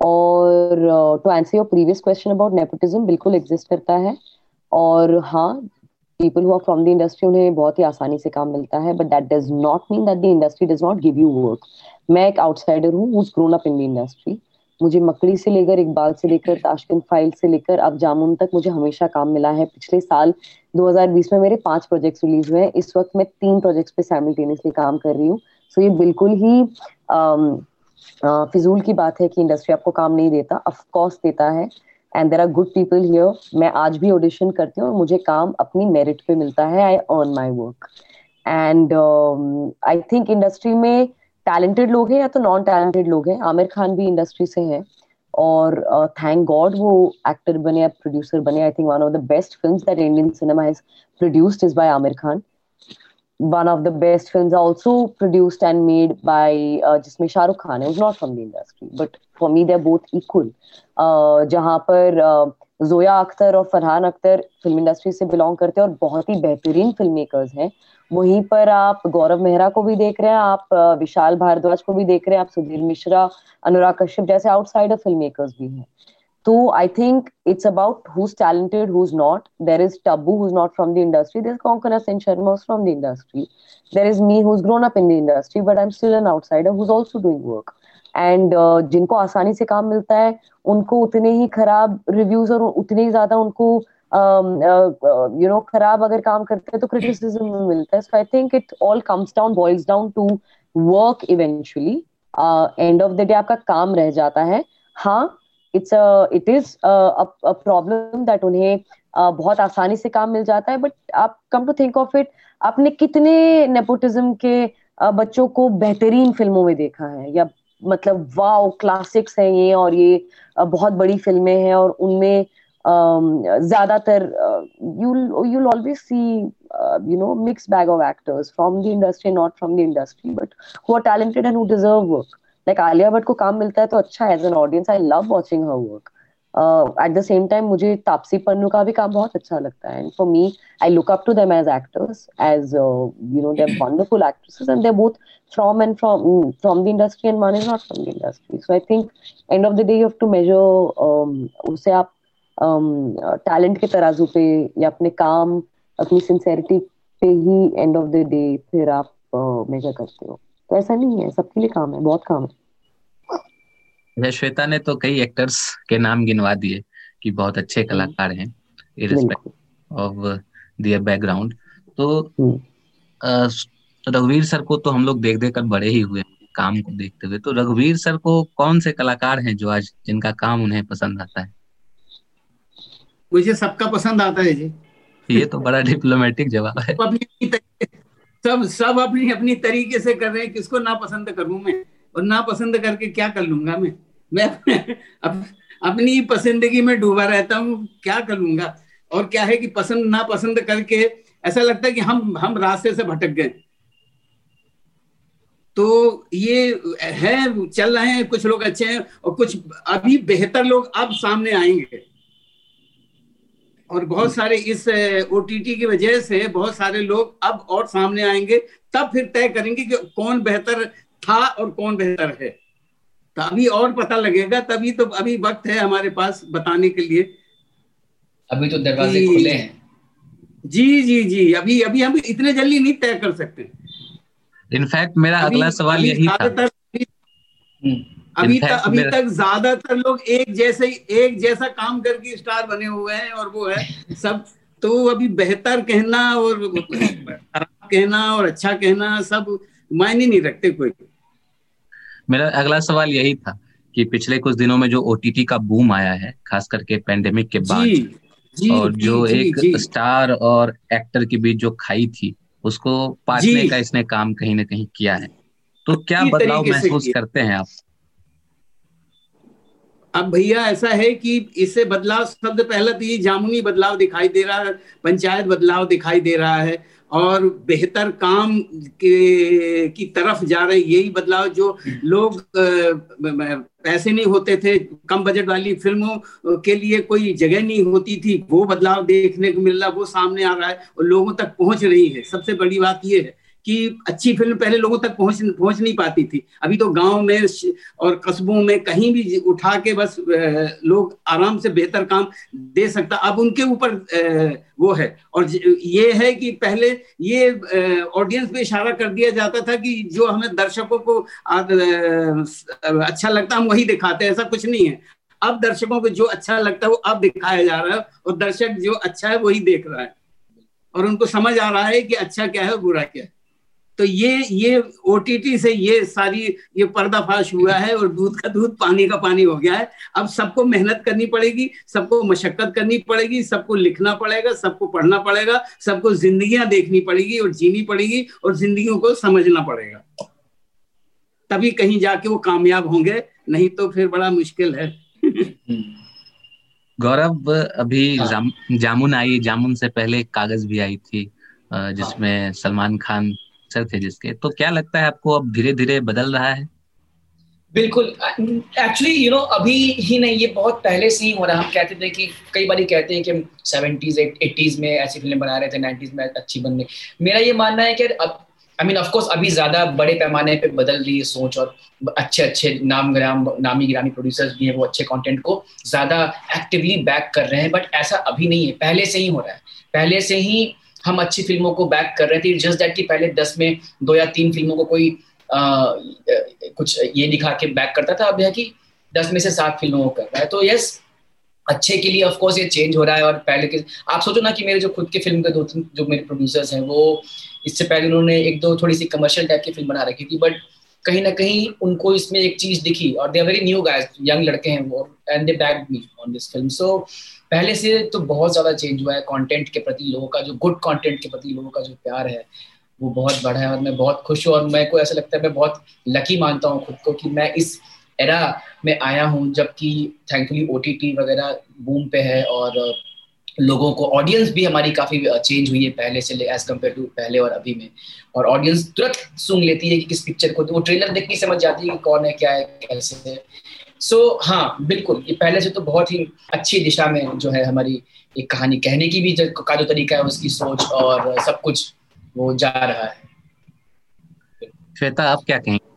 और to answer your previous question about nepotism बिल्कुल एग्जिस्ट करता है। और हाँ people who are from the industry उन्हें बहुत ही आसानी से काम मिलता है but that does not mean that the industry does not give you work मैं एक आउटसाइडर हूँ who's grown up in the industry मुझे मकड़ी से लेकर, इकबाल से लेकर, ताशकंद फ़ाइल से लेकर, अब जामुन तक मुझे हमेशा काम मिला है। पिछले साल 2020 में मेरे पाँच प्रोजेक्ट्स रिलीज़ हुए हैं। इस वक्त मैं तीन प्रोजेक्ट्स पे सैमिल्टेनियसली काम कर रही हूँ। सो ये बिल्कुल ही फिजूल की बात है कि इंडस्ट्री आपको काम नहीं देता। ऑफकोर्स देता है। And there are good people here मैं आज भी ऑडिशन करती हूँ मुझे काम अपनी मेरिट पे मिलता है. I earn my work and I think industry में टैलेंटेड लोग हैं या तो नॉन टैलेंटेड लोग हैं. आमिर खान भी इंडस्ट्री से हैं. और थैंक uh, गॉड वो एक्टर बने या प्रोड्यूसर बने. I think one of the best film that Indian cinema has produced is by Aamir Khan one of the best films also produced and made by uh, जिसमें शाहरुख खान है not from the industry but for me they're both equal. Uh, जहाँ पर uh, Zoya Akhtar और Farhan Akhtar film industry से belong करते हैं और बहुत ही बेहतरीन फ़िल्म मेकर्स हैं। वहीं पर आप गौरव मेहरा को भी देख रहे हैं आप विशाल भारद्वाज को भी देख रहे हैं आप सुधीर मिश्रा अनुराग कश्यप जैसे आउटसाइडर फ़िल्म मेकर्स भी हैं। So I think it's about who's talented, who's not. There is Tabu, who's not from the industry. There's Konkana Sen Sharma, who's from the industry. There is me, who's grown up in the industry, but I'm still an outsider who's also doing work. And uh, जिनको आसानी से काम मिलता है उनको उतने ही खराब reviews और उतने ही ज़्यादा उनको यू नो खराब अगर काम करते हैं तो क्रिटिसिज्म मिलता है so I think it all comes down boils down to work eventually end of the day आपका काम रह जाता है हाँ it's it is a problem that उन्हें बहुत आसानी से काम मिल जाता है बट आप come to think of it आपने कितने नेपोटिज्म के बच्चों को बेहतरीन फ़िल्मों में देखा है? या मतलब वाओ क्लासिक्स हैं ये और ये बहुत बड़ी फ़िल्में हैं और उनमें ज़्यादातर you you'll always see uh, you know mixed bag of actors from the industry not from the industry but who are talented and who deserve like Alia Bhatt को काम मिलता है तो अच्छा as an audience I love watching her work at the same time मुझे तापसी पन्नू का भी काम बहुत अच्छा लगता है. And for me I look up to them as actors as you know they wonderful actresses and they both and from from the industry and one is not from the industry. So i think end of the day you have to measure um, उसे आप talent um, के तराजू पे या अपने काम अपनी sincerity पे ही एंड ऑफ़ द डे फिर आप मेजर uh, करते हो. तो ऐसा नहीं है सबके लिए काम है बहुत काम है। श्वेता ने तो कई एक्टर्स के नाम गिनवा दिए कि बहुत अच्छे हम्म। कलाकार हैं ऑफ़ दियर बैकग्राउंड तो हम्म। रघुवीर सर को तो हम लोग देख देख कर बड़े ही हुए काम को देखते हुए। तो रघुवीर सर को कौन से कलाकार हैं जो आज जिनका काम उन्हें पसंद आता है? मुझे सबका पसंद आता है जी। ये तो बड़ा डिप्लोमेटिक जवाब है। अपनी सब सब अपनी अपनी तरीके से कर रहे हैं किसको ना पसंद करूँ मैं? और ना पसंद करके क्या कर लूँगा मैं? मैं अप, अपनी पसंदगी में डूबा रहता हूँ क्या कर लूँगा? और क्या है कि पसंद ना पसंद करके ऐसा लगता है कि हम हम रास्ते से भटक गए। तो ये है चल रहे हैं कुछ लोग अच्छे हैं और कुछ अभी बेहतर लोग अब सामने आएँगे। और बहुत सारे इस ओ की वजह से बहुत सारे लोग अब और सामने आएँगे तब फिर तय करेंगे कि कौन बेहतर था और कौन बेहतर है। तो अभी और पता लगेगा तभी तो अभी वक्त है हमारे पास बताने के लिए। अभी तो दरवाजे खुले हैं। जी जी जी। अभी अभी हम इतने जल्दी नहीं तय कर सकते। इनफैक्ट मेरा अगला सवाल यही था। अभी तक अभी तक ज़्यादातर लोग एक जैसे एक जैसा काम करके स्टार बने हुए हैं और वो है सब। तो अभी बेहतर कहना और कहना और अच्छा कहना सब मायने नहीं रखते कोई। मेरा अगला सवाल यही था कि पिछले कुछ दिनों में जो ओटीटी का बूम आया है खास करके पेंडेमिक के बाद जी, जी, और जो जी, एक जी, स्टार और एक्टर के बीच जो खाई थी उसको पाटने का इसने काम कहीं ना कहीं किया है। तो क्या बदलाव महसूस करते हैं आप? अब भैया ऐसा है कि इससे बदलाव शब्द पहला तो ये जामुनी बदलाव दिखाई दे रहा है, पंचायत बदलाव दिखाई दे रहा है और बेहतर काम के, की तरफ़ जा रहे यही बदलाव जो लोग पैसे नहीं होते थे, कम बजट वाली फ़िल्मों के लिए कोई जगह नहीं होती थी, वो बदलाव देखने को मिल रहा, वो सामने आ रहा है और लोगों तक पहुँच रही है। सबसे बड़ी बात ये है कि अच्छी फ़िल्म पहले लोगों तक पहुँच पहुँच नहीं पाती थी। अभी तो गाँव में और कस्बों में कहीं भी उठा के बस लोग आराम से बेहतर काम दे सकता। अब उनके ऊपर वो है। और ये है कि पहले ये ऑडियंस पे इशारा कर दिया जाता था कि जो हमें दर्शकों को अच्छा लगता, हम वही दिखाते हैं, ऐसा कुछ नहीं है। अब दर्शकों को जो अच्छा लगता है, वो अब दिखाया जा रहा है और दर्शक जो अच्छा है, वही देख रहा है। और उनको समझ आ रहा है कि अच्छा क्या है बुरा क्या है। तो ये ये ओटीटी से ये सारी ये पर्दाफाश हुआ है और दूध का दूध पानी का पानी हो गया है। अब सबको मेहनत करनी पड़ेगी सबको मशक्कत करनी पड़ेगी सबको लिखना पड़ेगा सबको पढ़ना पड़ेगा सबको जिंदगियाँ देखनी पड़ेगी और जीनी पड़ेगी और जिंदगियों को समझना पड़ेगा। तभी कहीं जाके वो कामयाब होंगे नहीं तो फिर बड़ा मुश्किल है। [laughs] गौरव अभी हाँ। जाम, जामुन आई जामुन से पहले कागज़ भी आई थी जिसमें सलमान खान अक्षर थे जिसके। तो क्या लगता है आपको अब धीरे धीरे बदल रहा है? बिल्कुल। एक्चुअली यू नो अभी ही नहीं, ये बहुत पहले से ही हो रहा हम कहते थे कि कई बार कहते हैं कि सेवेंटीज एट्टीज में ऐसी फ़िल्में बना रहे थे नाइन्टीज में अच्छी बनने मेरा ये मानना है कि अब आई मीन ऑफकोर्स अभी ज़्यादा बड़े पैमाने पे बदल रही है सोच और अच्छे अच्छे नाम ग्राम, नामी गिरामी प्रोड्यूसर्स भी हैं वो अच्छे कंटेंट को ज़्यादा एक्टिवली बैक कर रहे हैं। बट ऐसा अभी नहीं है। पहले से ही हो रहा है। पहले से ही हम अच्छी फ़िल्मों को बैक कर रहे थे। जस्ट दैट कि पहले दस में दो या तीन फ़िल्मों को कोई आ, कुछ ये दिखा के बैक करता था। अब यह कि दस में से सात फ़िल्मों को कर रहा है। तो यस अच्छे के लिए ऑफ़ कोर्स ये चेंज हो रहा है और पहले के आप सोचो ना कि मेरे जो खुद के फ़िल्म के दो तीन जो मेरे प्रोड्यूसर्स हैं वो इससे पहले उन्होंने एक दो थोड़ी सी कमर्शियल टाइप की फ़िल्म बना रखी थी बट कहीं ना कहीं उनको इसमें एक चीज़ दिखी और they are very new guys young लड़के हैं वो and they back me on this film so पहले से तो बहुत ज़्यादा चेंज हुआ है कंटेंट के प्रति लोगों का, जो गुड कंटेंट के प्रति लोगों का जो प्यार है, वो बहुत बड़ा है और मैं बहुत खुश हूँ और मैं को ऐसा लगता है मैं बहुत लकी मानता हूँ खुद को कि मैं इस एरा में आया हूँ जबकि थैंकफुली ओटीटी वगैरह बूम पे है और लोगों को ऑडियंस भी हमारी काफ़ी चेंज हुई है पहले से ले एज कंपेयर टू पहले और अभी में। और ऑडियंस तुरंत सुन लेती है कि किस पिक्चर को तो वो ट्रेलर देख के समझ जाती है कि कौन है, क्या है, कैसे है। सो so, हाँ बिल्कुल ये पहले से तो बहुत ही अच्छी दिशा में जो है हमारी एक कहानी कहने की भी जो का जो तरीका है उसकी सोच और सब कुछ वो जा रहा है। श्वेता आप क्या कहेंगे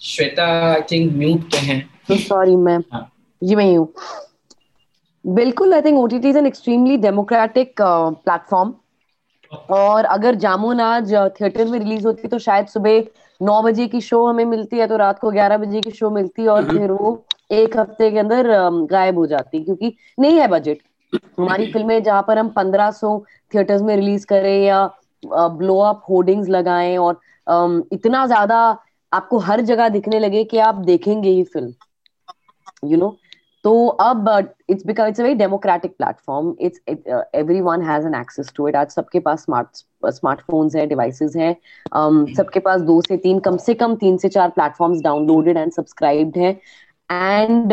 श्वेता आई थिंक म्यूट पे हैं। सॉरी मैम जी मैं हूँ बिल्कुल I think OTT is an extremely democratic platform और अगर जामुन आज थिएटर uh, में रिलीज़ होती तो शायद सुबह नौ बजे की शो हमें मिलती है तो रात को ग्यारह बजे की शो मिलती है और हम्म। फिर वो एक हफ़्ते के अंदर गायब हो जाती क्योंकि नहीं है बजट हमारी फ़िल्में जहाँ पर हम पंद्रह सौ थिएटर्स में रिलीज़ करें या ब्लो अप होर्डिंग्स लगाए और इतना ज़्यादा आपको हर जगह दिखने लगे कि आप देखेंगे ही film you you know know? तो अब it's become it's a very democratic platform it's everyone has an access to it आज सबके पास स्मार्ट स्मार्टफोन्स हैं डिवाइसेस हैं. Um, सबके पास दो से तीन कम से कम तीन से चार प्लेटफॉर्म्स डाउनलोडेड एंड सब्सक्राइब्ड हैं. And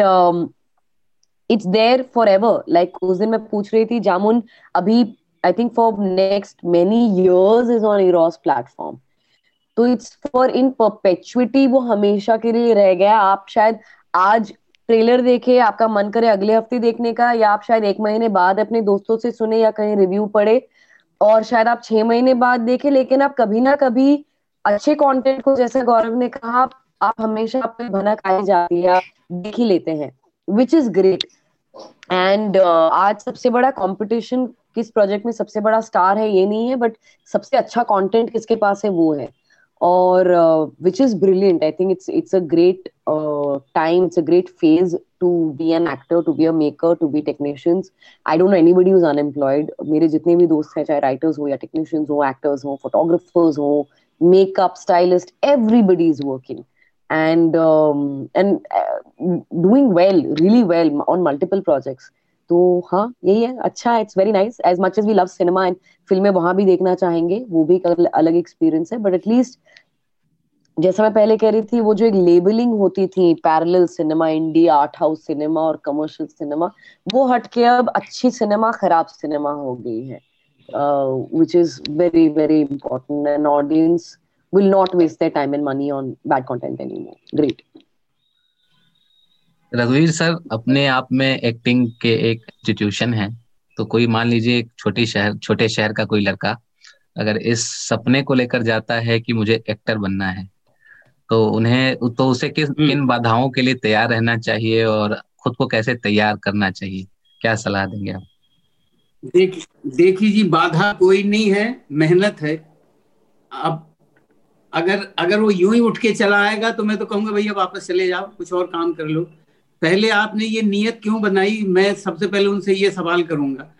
it's there forever like उस दिन मैं पूछ रही थी जामुन अभी I think for next many years is on Eros platform तो इट्स फॉर इन परपेचुइटी वो हमेशा के लिए रह गया. आप शायद आज ट्रेलर देखे, आपका मन करे अगले हफ़्ते देखने का, या आप शायद एक महीने बाद अपने दोस्तों से सुने या कहीं रिव्यू पढ़े, और शायद आप छह महीने बाद देखे, लेकिन आप कभी ना कभी अच्छे कंटेंट को, जैसे गौरव ने कहा, आप हमेशा अपने भनक आई जाती है देख ही लेते हैं विच इज़ ग्रेट एंड आज सबसे बड़ा कंपटीशन किस प्रोजेक्ट में सबसे बड़ा स्टार है, ये नहीं है बट सबसे अच्छा कंटेंट किसके पास है, वो है। or uh, which is brilliant i think it's it's a great uh, time it's a great phase to be an actor to be a maker to be technicians i don't know anybody who's unemployed मेरे जितने भी दोस्त हैं चाहे writers हो या technicians हो actors हो photographers हो makeup stylist everybody is working and um, and uh, doing well really well on multiple projects तो हाँ यही है। अच्छा है it's very nice as much as we love cinema and फ़िल्में वहाँ भी देखना चाहेंगे, वो भी एक अलग एक्सपीरियंस है। बट एटलीस्ट जैसा मैं पहले कह रही थी, वो जो एक लेबलिंग होती थी parallel cinema India art house cinema और कमर्शियल सिनेमा वो हटके अब अच्छी सिनेमा खराब सिनेमा हो गई है। Which is very very important and audience will not waste their time and money on bad content anymore. Great. रघुवीर सर अपने आप में एक्टिंग के एक इंस्टीट्यूशन है। तो कोई मान लीजिए एक छोटी शहर छोटे शहर का कोई लड़का अगर इस सपने को लेकर जाता है कि मुझे एक्टर बनना है तो उन्हें तो उसे किस हम्म। किन बाधाओं के लिए तैयार रहना चाहिए और खुद को कैसे तैयार करना चाहिए? क्या सलाह देंगे आप? देख देखिए जी बाधा कोई नहीं है मेहनत है। अब अगर अगर वो यूँ ही उठ के चला आएगा तो मैं तो कहूँगा भैया वापस चले जाओ कुछ और काम कर लो। पहले आपने ये नियत क्यों बनाई? मैं सबसे पहले उनसे ये सवाल करूँगा।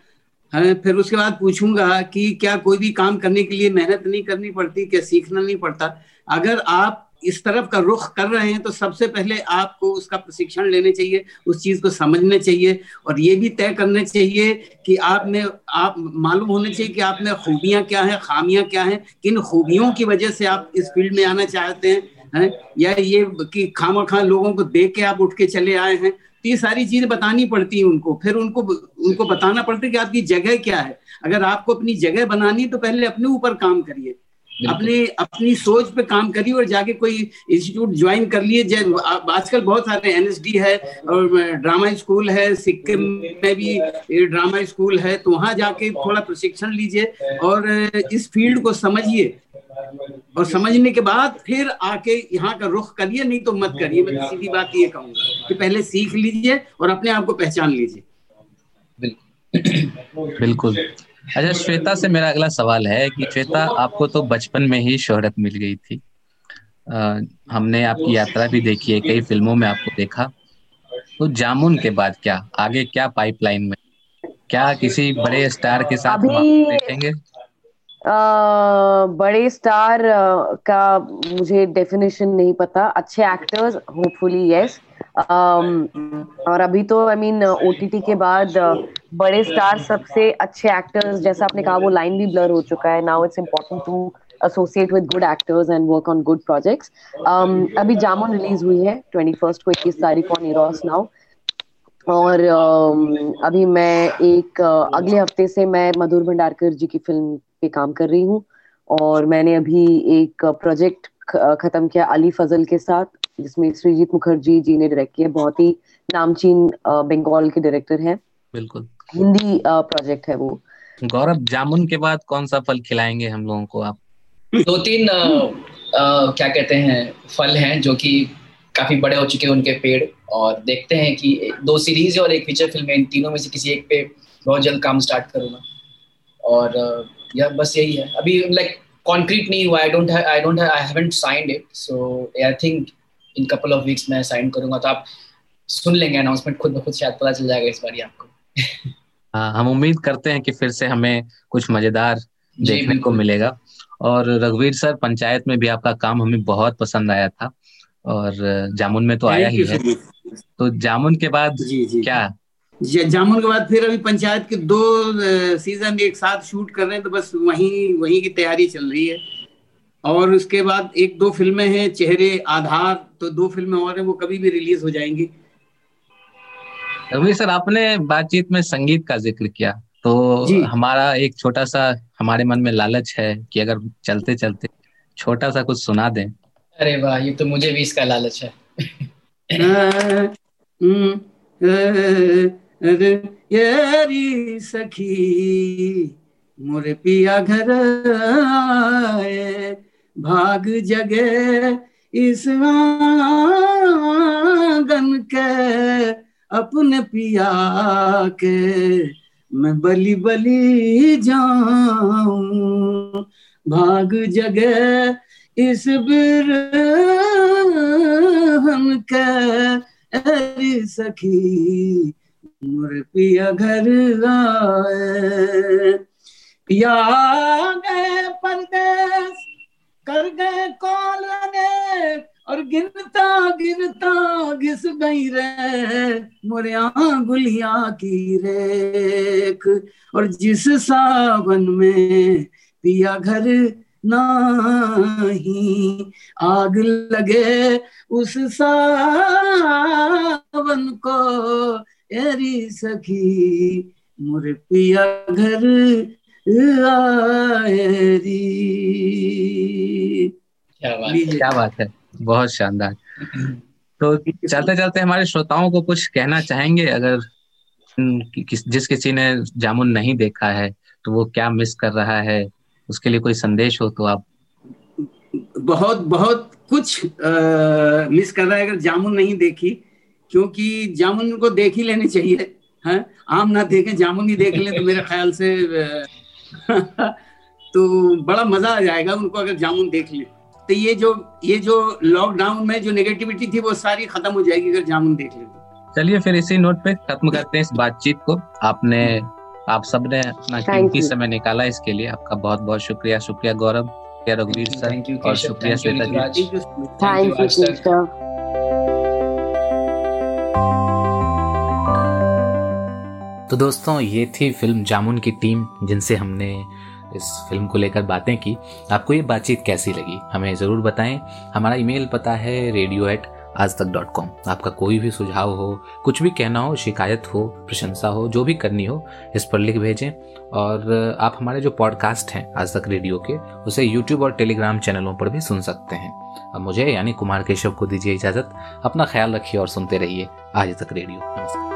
फिर उसके बाद पूछूँगा कि क्या कोई भी काम करने के लिए मेहनत नहीं करनी पड़ती, क्या सीखना नहीं पड़ता? अगर आप इस तरफ़ का रुख कर रहे हैं तो सबसे पहले आपको उसका प्रशिक्षण लेने चाहिए, उस चीज़ को समझने चाहिए और ये भी तय करने चाहिए कि आप में आप, मालूम होने चाहिए कि आप में खूबियाँ क्या हैं, खामियाँ क्या हैं, किन खूबियों की वजह से आप इस फ़ील्ड में आना चाहते हैं है? या ये कि खामा खा लोगों को देख के आप उठ के चले आए हैं? तो ये सारी चीज़ें बतानी पड़ती है उनको। फिर उनको उनको बताना पड़ता है कि आपकी जगह क्या है। अगर आपको अपनी जगह बनानी है तो पहले अपने ऊपर काम करिए। अपने अपनी सोच पे काम करिए और जाके कोई इंस्टीट्यूट ज्वाइन कर लिए। आजकल बहुत सारे एनएसडी है और ड्रामा स्कूल है सिक्किम में भी ड्रामा स्कूल है। तो वहाँ जाके थोड़ा प्रशिक्षण लीजिए और इस फ़ील्ड को समझिए। और समझने के बाद फिर आके यहाँ का रुख करिए नहीं तो मत करिए। मैं सीधी बात ये कहूँगा कि पहले सीख लीजिए और अपने आप को पहचान लीजिए। बिल्कुल। अच्छा श्वेता से मेरा अगला सवाल है कि श्वेता आपको तो बचपन में ही शोहरत मिल गई थी। आ, हमने आपकी यात्रा भी देखी है कई फ़िल्मों में आपको देखा। तो जामुन के बाद क्या? आगे क्या पाइपलाइन में? क्या किसी बड़े स्टार के साथ अभी बड़े स्टार का मुझे डेफिनेशन नहीं पता। अच्छे एक्टर्स होपफुली यस और अभी तो आई मीन ओटीटी के बाद बड़े स्टार सबसे अच्छे एक्टर्स जैसा आपने कहा, वो लाइन भी ब्लर हो चुका है। Now it's important to associate with good actors and work on good projects अभी जामुन रिलीज़ हुई है ट्वेंटी फ़र्स्ट को इक्कीस तारीख ऑन निरोस नाउ और अभी मैं एक अगले हफ़्ते से मैं मधुर भंडारकर जी की फ़िल्म पे काम कर रही हूँ। और मैंने अभी एक प्रोजेक्ट खत्म किया अली फजल के साथ जिसमें श्रीजीत मुखर्जी जी ने डायरेक्ट किया। बहुत ही नामचीन बंगाल के डायरेक्टर हैं। बिल्कुल। हिंदी प्रोजेक्ट है वो। गौरव जामुन के बाद कौन सा फल खिलाएँगे हम लोगों को आप? दो तीन आ, आ, क्या कहते हैं फल हैं जो कि काफ़ी बड़े हो चुके हैं उनके पेड़। और देखते हैं कि दो सीरीज़ और एक फीचर फ़िल्म है। इन तीनों में से किसी एक पे बहुत जल्द काम स्टार्ट करूँगा। और या बस यही है। अभी लाइक कॉन्क्रीट नहीं हुआ I don't I don't I haven't signed it so I think in couple of weeks मैं साइन करूँगा तो आप सुन लेंगे अनाउंसमेंट खुद ब खुद शायद पता चल जाएगा इस बार आपको। [laughs] हाँ हम उम्मीद करते हैं कि फिर से हमें कुछ मज़ेदार देखने को मिलेगा। और रघुवीर सर पंचायत में भी आपका काम हमें बहुत पसंद आया था और जामुन में तो आया ही है। तो जामुन के बाद जी, जी, क्या जामुन के बाद फिर अभी पंचायत के दो सीज़न एक साथ शूट कर रहे हैं तो बस वहीं वहीं की तैयारी चल रही है। और उसके बाद एक दो फ़िल्में हैं चेहरे आधार तो दो फ़िल्में और हैं वो कभी भी रिलीज़ हो जाएँगी। रवि सर आपने बातचीत में संगीत का ज़िक्र किया तो हमारा एक छोटा सा हमारे मन में लालच है कि अगर चलते चलते छोटा सा कुछ सुना दें। अरे वाह ये तो मुझे भी इसका लालच है। [laughs] यारी सखी, मोरे पिया घर आए, भाग जगे इस आँगन के, अपने पिया के, मैं बलि बलि जाऊँ। भाग जगे इस बिरहन के सखी मोर पिया घर आए। पिया गए परदेश कर गए कॉलने और गिरता गिरता घिस गई रे। मोरिया गुलिया की रेख और जिस सावन में पिया घर नहीं, आग लगे उस सावन को। एरी सखी मुर पिया घर आएरी क्या बात क्या बात है। बहुत शानदार। तो चलते चलते हमारे श्रोताओं को कुछ कहना चाहेंगे? अगर जिस किसी ने जामुन नहीं देखा है तो वो क्या मिस कर रहा है? उसके लिए कोई संदेश हो तो आप। बहुत बहुत कुछ आ, मिस कर रहा है। अगर जामुन नहीं देखी क्योंकि जामुन को देख ही लेने चाहिए है? आम ना देखें जामुन ही देख लें तो मेरे ख्याल से [laughs] तो बड़ा मज़ा आ जाएगा उनको अगर जामुन देख लें। तो ये जो ये जो लॉकडाउन में जो नेगेटिविटी थी वो सारी खत्म हो जाएगी अगर जामुन देख लें। चलिए फिर इसी नोट पे खत्म करते हैं इस बातचीत को। आपने आप सबने अपना कीमती समय निकाला इसके लिए। आपका बहुत बहुत शुक्रिया शुक्रिया गौरव रघुवीर सर और शुक्रिया श्वेता जी। तो दोस्तों, ये थी फ़िल्म जामुन की टीम, जिनसे हमने इस फ़िल्म को लेकर बातें की। आपको ये बातचीत कैसी लगी, हमें ज़रूर बताएँ। हमारा ईमेल पता है रेडियो एट आज तक डॉट कॉम आपका कोई भी सुझाव हो, कुछ भी कहना हो, शिकायत हो, प्रशंसा हो, जो भी करनी हो, इस पर लिख भेजें। और आप हमारे जो पॉडकास्ट हैं, आज तक रेडियो के, उसे यूट्यूब और टेलीग्राम चैनलों पर भी सुन सकते हैं। अब मुझे यानी कुमार केशव को दीजिए इजाज़त। अपना ख्याल रखिए और सुनते रहिए आज तक रेडियो नमस्कार।